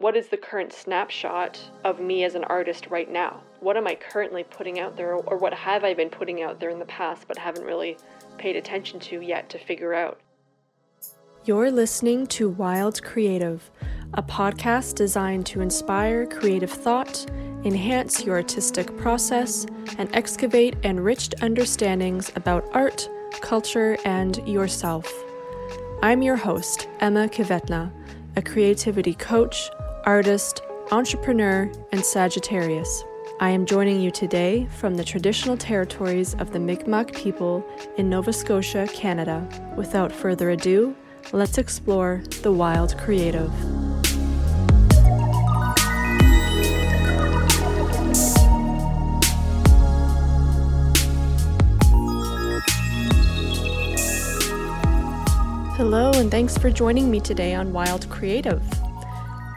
What is the current snapshot of me as an artist right now? What am I currently putting out there, or what have I been putting out there in the past but haven't really paid attention to yet to figure out? You're listening to Wild Creative, a podcast designed to inspire creative thought, enhance your artistic process, and excavate enriched understandings about art, culture, and yourself. I'm your host, Emma Května, a creativity coach artist, entrepreneur, and Sagittarius. I am joining you today from the traditional territories of the Mi'kmaq people in Nova Scotia, Canada. Without further ado, let's explore the wild creative. Hello, and thanks for joining me today on Wild Creative.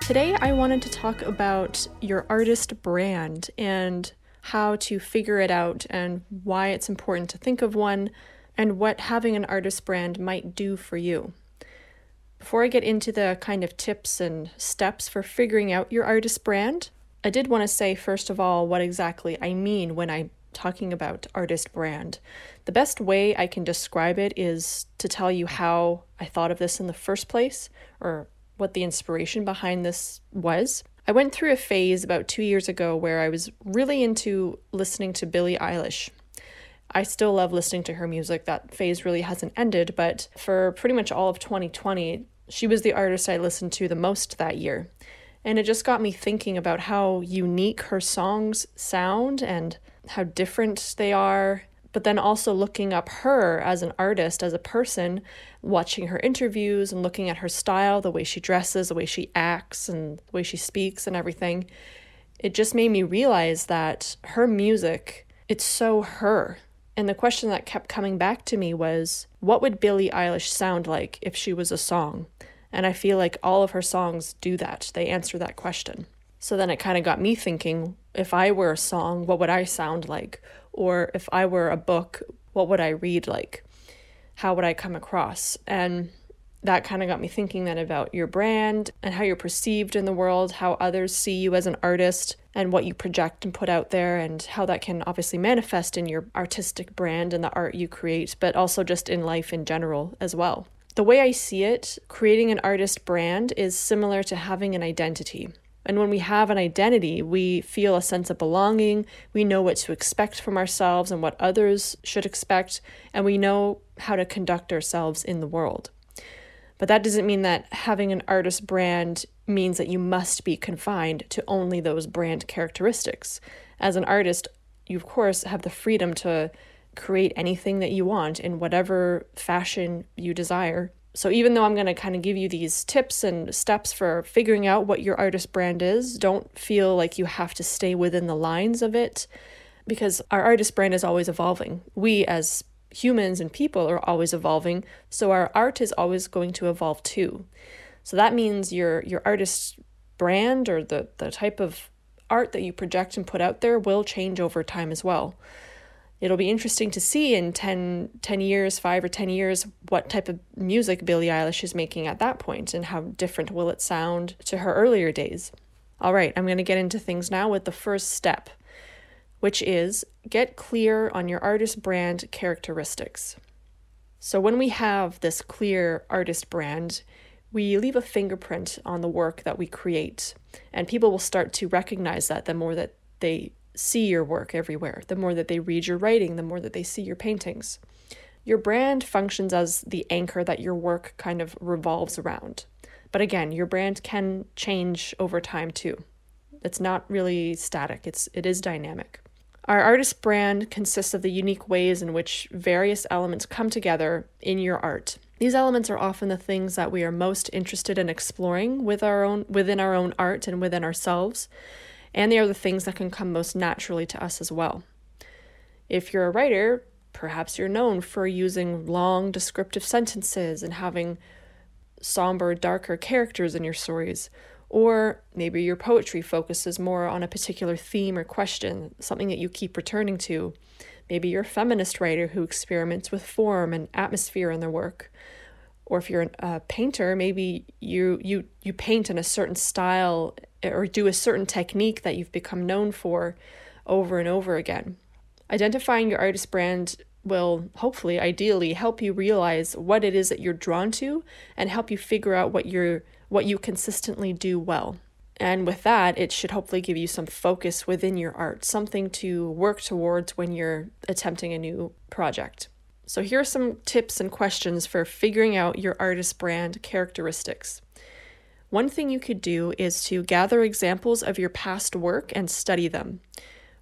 Today, I wanted to talk about your artist brand and how to figure it out and why it's important to think of one and what having an artist brand might do for you. Before I get into the kind of tips and steps for figuring out your artist brand, I did want to say, first of all, what exactly I mean when I'm talking about artist brand. The best way I can describe it is to tell you how I thought of this in the first place, or what the inspiration behind this was. I went through a phase about two years ago where I was really into listening to Billie Eilish. I still love listening to her music. That phase really hasn't ended, but for pretty much all of 2020, she was the artist I listened to the most that year. And it just got me thinking about how unique her songs sound and how different they are but then also looking up her as an artist, as a person, watching her interviews and looking at her style, the way she dresses, the way she acts, and the way she speaks, and everything. It just made me realize that her music, it's so her. And the question that kept coming back to me was what would Billie Eilish sound like if she was a song? And I feel like all of her songs do that. They answer that question. So then it kind of got me thinking if I were a song, what would I sound like? Or if I were a book, what would I read like? How would I come across? And that kind of got me thinking then about your brand and how you're perceived in the world, how others see you as an artist, and what you project and put out there, and how that can obviously manifest in your artistic brand and the art you create, but also just in life in general as well. The way I see it, creating an artist brand is similar to having an identity. And when we have an identity, we feel a sense of belonging. We know what to expect from ourselves and what others should expect, and we know how to conduct ourselves in the world. But that doesn't mean that having an artist brand means that you must be confined to only those brand characteristics. As an artist, you of course have the freedom to create anything that you want in whatever fashion you desire so, even though I'm going to kind of give you these tips and steps for figuring out what your artist brand is, don't feel like you have to stay within the lines of it because our artist brand is always evolving. We, as humans and people, are always evolving. So, our art is always going to evolve too. So, that means your, your artist brand or the, the type of art that you project and put out there will change over time as well it'll be interesting to see in 10, 10 years, five or 10 years, what type of music Billie Eilish is making at that point and how different will it sound to her earlier days. All right, I'm going to get into things now with the first step, which is get clear on your artist brand characteristics. So, when we have this clear artist brand, we leave a fingerprint on the work that we create, and people will start to recognize that the more that they see your work everywhere, the more that they read your writing, the more that they see your paintings. Your brand functions as the anchor that your work kind of revolves around. But again, your brand can change over time too. It's not really static, it's it is dynamic. Our artist brand consists of the unique ways in which various elements come together in your art. These elements are often the things that we are most interested in exploring with our own within our own art and within ourselves and they are the things that can come most naturally to us as well. If you're a writer, perhaps you're known for using long descriptive sentences and having somber, darker characters in your stories. Or maybe your poetry focuses more on a particular theme or question, something that you keep returning to. Maybe you're a feminist writer who experiments with form and atmosphere in their work. Or if you're a painter, maybe you you you paint in a certain style eh, or do a certain technique that you've become known for over and over again. Identifying your artist brand will hopefully ideally help you realize what it is that you're drawn to and help you figure out what you're what you consistently do well. And with that, it should hopefully give you some focus within your art, something to work towards when you're attempting a new project. So, here are some tips and questions for figuring out your artist brand characteristics. One thing you could do is to gather examples of your past work and study them.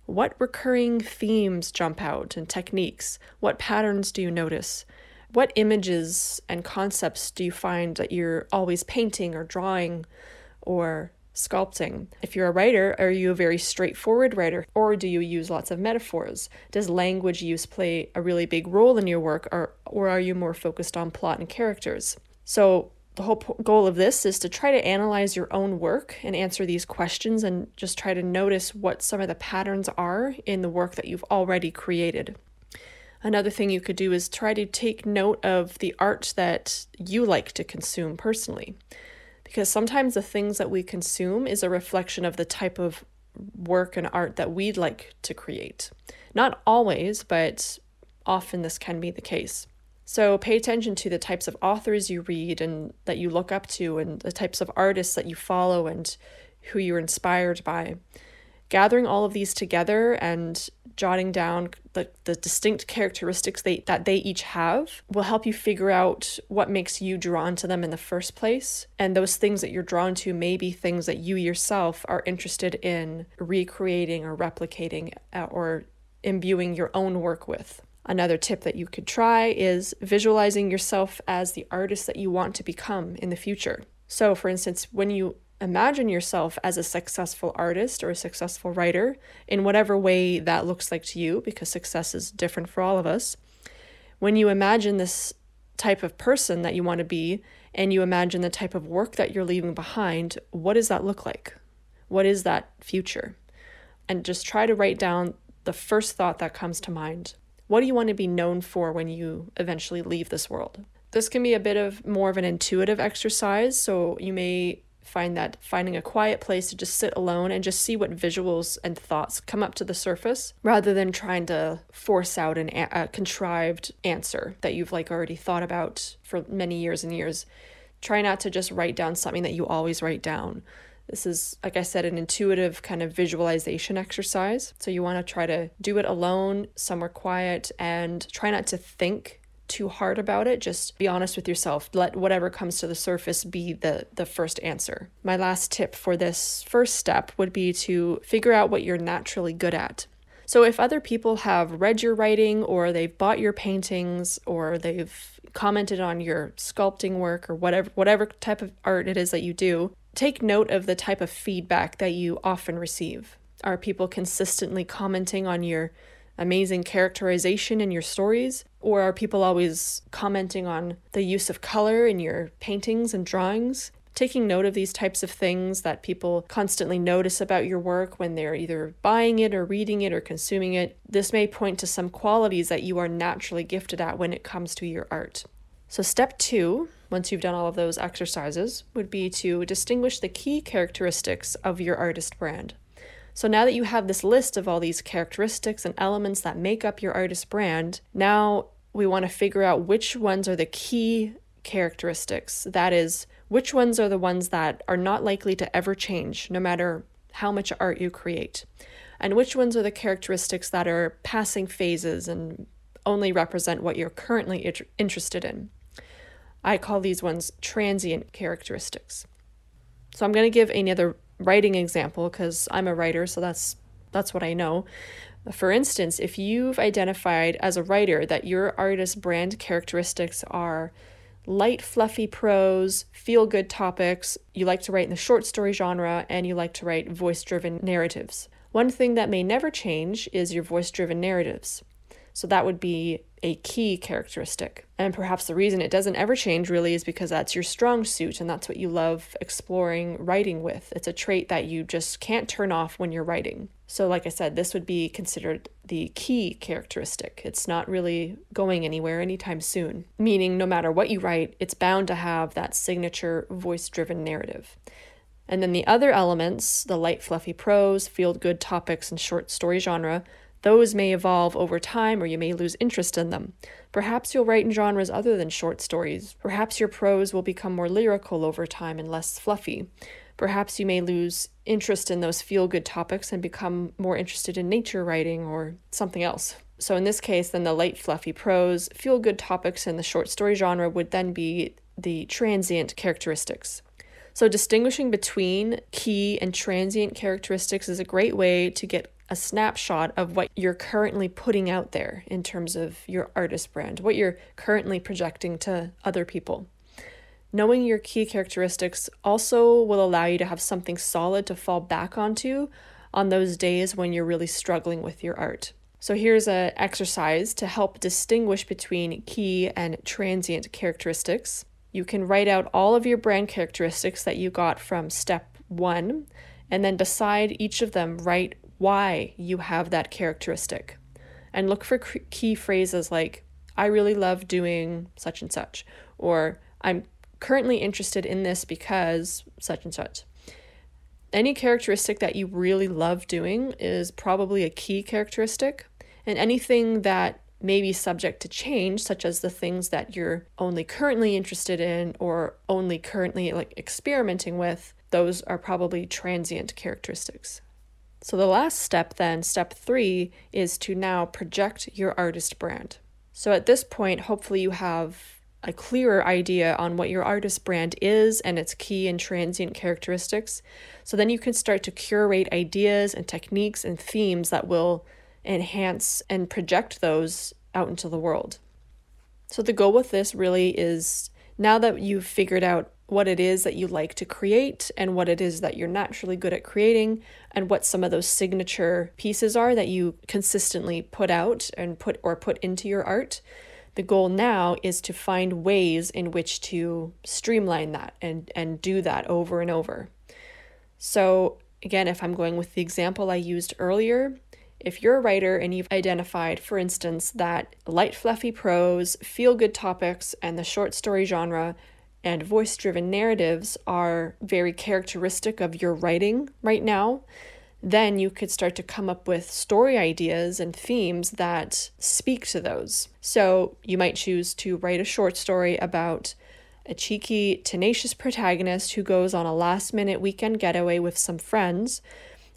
What recurring themes jump out and techniques? What patterns do you notice? What images and concepts do you find that you're always painting or drawing or sculpting? If you're a writer, are you a very straightforward writer or do you use lots of metaphors? Does language use play a really big role in your work or, or are you more focused on plot and characters? So, the whole goal of this is to try to analyze your own work and answer these questions and just try to notice what some of the patterns are in the work that you've already created. Another thing you could do is try to take note of the art that you like to consume personally. Because sometimes the things that we consume is a reflection of the type of work and art that we'd like to create. Not always, but often this can be the case. So pay attention to the types of authors you read and that you look up to, and the types of artists that you follow and who you're inspired by. Gathering all of these together and jotting down the, the distinct characteristics they, that they each have will help you figure out what makes you drawn to them in the first place. And those things that you're drawn to may be things that you yourself are interested in recreating or replicating uh, or imbuing your own work with. Another tip that you could try is visualizing yourself as the artist that you want to become in the future. So, for instance, when you imagine yourself as a successful artist or a successful writer, in whatever way that looks like to you, because success is different for all of us, when you imagine this type of person that you want to be and you imagine the type of work that you're leaving behind, what does that look like? What is that future? And just try to write down the first thought that comes to mind. What do you want to be known for when you eventually leave this world? This can be a bit of more of an intuitive exercise, so you may find that finding a quiet place to just sit alone and just see what visuals and thoughts come up to the surface rather than trying to force out an, a contrived answer that you've like already thought about for many years and years. Try not to just write down something that you always write down. This is, like I said, an intuitive kind of visualization exercise. So you want to try to do it alone, somewhere quiet, and try not to think too hard about it. Just be honest with yourself. Let whatever comes to the surface be the, the first answer. My last tip for this first step would be to figure out what you're naturally good at. So, if other people have read your writing, or they've bought your paintings, or they've commented on your sculpting work, or whatever whatever type of art it is that you do, Take note of the type of feedback that you often receive. Are people consistently commenting on your amazing characterization in your stories? Or are people always commenting on the use of color in your paintings and drawings? Taking note of these types of things that people constantly notice about your work when they're either buying it or reading it or consuming it, this may point to some qualities that you are naturally gifted at when it comes to your art. So, step two once you've done all of those exercises, would be to distinguish the key characteristics of your artist brand. So now that you have this list of all these characteristics and elements that make up your artist brand, now we want to figure out which ones are the key characteristics. That is, which ones are the ones that are not likely to ever change, no matter how much art you create, and which ones are the characteristics that are passing phases and only represent what you're currently interested in. I call these ones transient characteristics. So I'm going to give another writing example because I'm a writer, so that's that's what I know. For instance, if you've identified as a writer that your artist brand characteristics are light, fluffy prose, feel good topics, you like to write in the short story genre, and you like to write voice driven narratives. One thing that may never change is your voice driven narratives. So that would be a key characteristic. And perhaps the reason it doesn't ever change really is because that's your strong suit and that's what you love exploring writing with. It's a trait that you just can't turn off when you're writing. So, like I said, this would be considered the key characteristic. It's not really going anywhere anytime soon, meaning no matter what you write, it's bound to have that signature voice driven narrative. And then the other elements, the light, fluffy prose, feel good topics, and short story genre, those may evolve over time or you may lose interest in them. Perhaps you'll write in genres other than short stories. Perhaps your prose will become more lyrical over time and less fluffy. Perhaps you may lose interest in those feel good topics and become more interested in nature writing or something else. So, in this case, then the light, fluffy prose, feel good topics in the short story genre would then be the transient characteristics. So, distinguishing between key and transient characteristics is a great way to get a snapshot of what you're currently putting out there in terms of your artist brand, what you're currently projecting to other people. Knowing your key characteristics also will allow you to have something solid to fall back onto on those days when you're really struggling with your art. So here's an exercise to help distinguish between key and transient characteristics. You can write out all of your brand characteristics that you got from step 1 and then beside each of them write why you have that characteristic. And look for key phrases like I really love doing such and such or I'm currently interested in this because such and such. Any characteristic that you really love doing is probably a key characteristic, and anything that may be subject to change, such as the things that you're only currently interested in or only currently like experimenting with, those are probably transient characteristics. So the last step then, step 3 is to now project your artist brand. So at this point, hopefully you have a clearer idea on what your artist brand is and its key and transient characteristics. So then you can start to curate ideas and techniques and themes that will enhance and project those out into the world. So the goal with this really is now that you've figured out what it is that you like to create and what it is that you're naturally good at creating and what some of those signature pieces are that you consistently put out and put or put into your art the goal now is to find ways in which to streamline that and, and do that over and over. So, again, if I'm going with the example I used earlier, if you're a writer and you've identified, for instance, that light, fluffy prose, feel good topics, and the short story genre and voice driven narratives are very characteristic of your writing right now, then you could start to come up with story ideas and themes that speak to those. So you might choose to write a short story about a cheeky, tenacious protagonist who goes on a last minute weekend getaway with some friends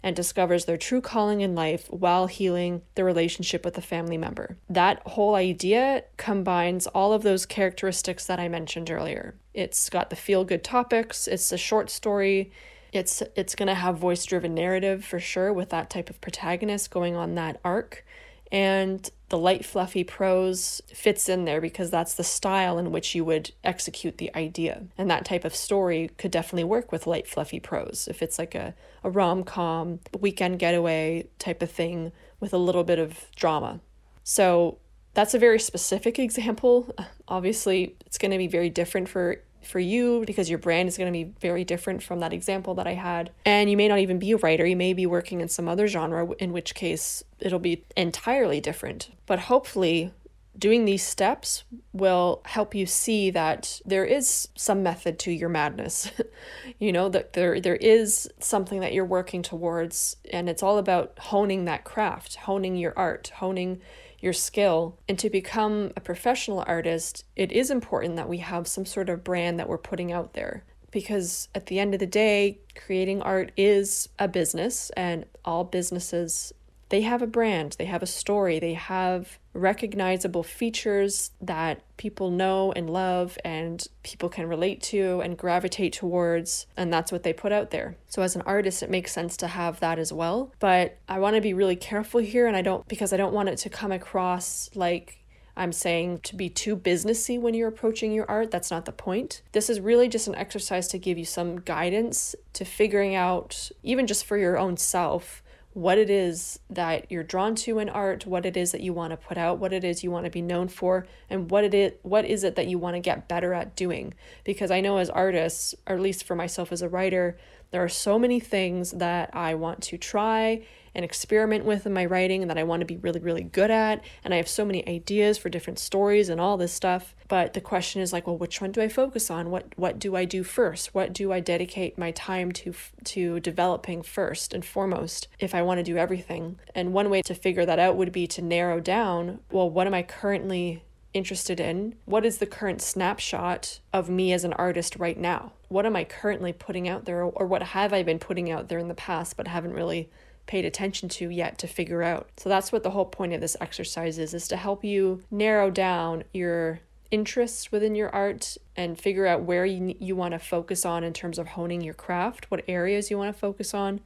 and discovers their true calling in life while healing the relationship with a family member. That whole idea combines all of those characteristics that I mentioned earlier. It's got the feel good topics, it's a short story, it's it's going to have voice driven narrative for sure with that type of protagonist going on that arc. And the light fluffy prose fits in there because that's the style in which you would execute the idea. And that type of story could definitely work with light fluffy prose. If it's like a, a rom-com weekend getaway type of thing with a little bit of drama. So that's a very specific example. Obviously it's going to be very different for for you because your brand is going to be very different from that example that I had. And you may not even be a writer, you may be working in some other genre, in which case it'll be entirely different. But hopefully, doing these steps will help you see that there is some method to your madness you know that there there is something that you're working towards and it's all about honing that craft honing your art honing your skill. And to become a professional artist, it is important that we have some sort of brand that we're putting out there. Because at the end of the day, creating art is a business, and all businesses they have a brand, they have a story, they have recognizable features that people know and love and people can relate to and gravitate towards, and that's what they put out there. So, as an artist, it makes sense to have that as well. But I want to be really careful here, and I don't because I don't want it to come across like I'm saying to be too businessy when you're approaching your art. That's not the point. This is really just an exercise to give you some guidance to figuring out, even just for your own self, what it is that you're drawn to in art, what it is that you want to put out, what it is you want to be known for, and what it is what is it that you want to get better at doing. Because I know as artists, or at least for myself as a writer, there are so many things that I want to try and experiment with in my writing and that I want to be really, really good at. And I have so many ideas for different stories and all this stuff. But the question is like, well, which one do I focus on? What what do I do first? What do I dedicate my time to to developing first and foremost if I want to do everything? And one way to figure that out would be to narrow down, well, what am I currently interested in? What is the current snapshot of me as an artist right now? What am I currently putting out there, or what have I been putting out there in the past but haven't really paid attention to yet to figure out? So that's what the whole point of this exercise is, is to help you narrow down your interests within your art and figure out where you, you want to focus on in terms of honing your craft, what areas you want to focus on.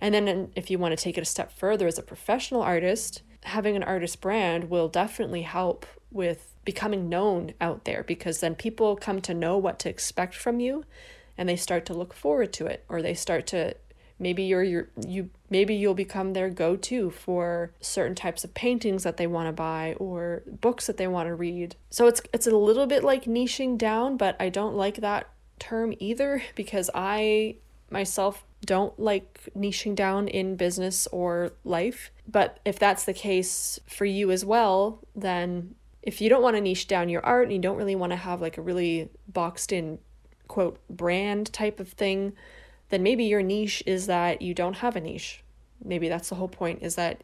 And then if you want to take it a step further as a professional artist, having an artist brand will definitely help with becoming known out there because then people come to know what to expect from you and they start to look forward to it or they start to maybe you're your you maybe you'll become their go-to for certain types of paintings that they want to buy or books that they want to read. So it's it's a little bit like niching down, but I don't like that term either because I myself don't like niching down in business or life. But if that's the case for you as well, then if you don't want to niche down your art and you don't really want to have like a really boxed in quote brand type of thing, then maybe your niche is that you don't have a niche. Maybe that's the whole point is that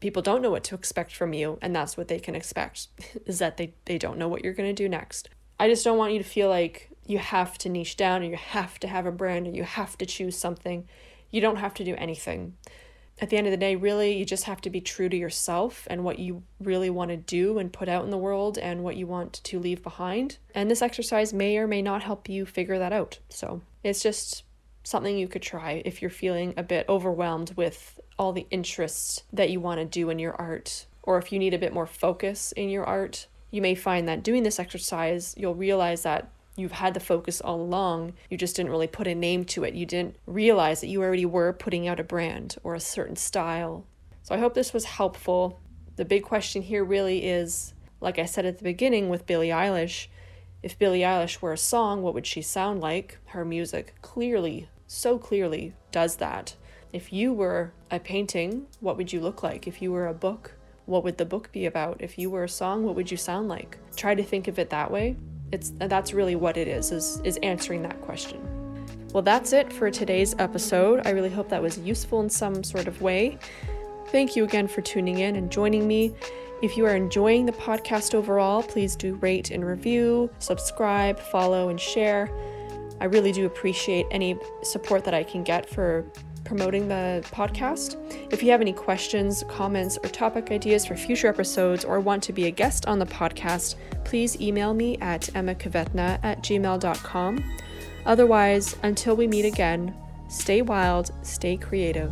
people don't know what to expect from you and that's what they can expect is that they, they don't know what you're going to do next. I just don't want you to feel like you have to niche down or you have to have a brand or you have to choose something. You don't have to do anything at the end of the day, really, you just have to be true to yourself and what you really want to do and put out in the world and what you want to leave behind. And this exercise may or may not help you figure that out. So it's just something you could try if you're feeling a bit overwhelmed with all the interests that you want to do in your art, or if you need a bit more focus in your art. You may find that doing this exercise, you'll realize that you've had the focus all along. You just didn't really put a name to it. You didn't realize that you already were putting out a brand or a certain style. So I hope this was helpful. The big question here really is like I said at the beginning with Billie Eilish, if Billie Eilish were a song, what would she sound like? Her music clearly, so clearly does that. If you were a painting, what would you look like? If you were a book, what would the book be about? If you were a song, what would you sound like? Try to think of it that way it's that's really what it is is is answering that question well that's it for today's episode i really hope that was useful in some sort of way thank you again for tuning in and joining me if you are enjoying the podcast overall please do rate and review subscribe follow and share i really do appreciate any support that i can get for promoting the podcast. If you have any questions, comments, or topic ideas for future episodes or want to be a guest on the podcast, please email me at emmakvetna at gmail.com. Otherwise, until we meet again, stay wild, stay creative.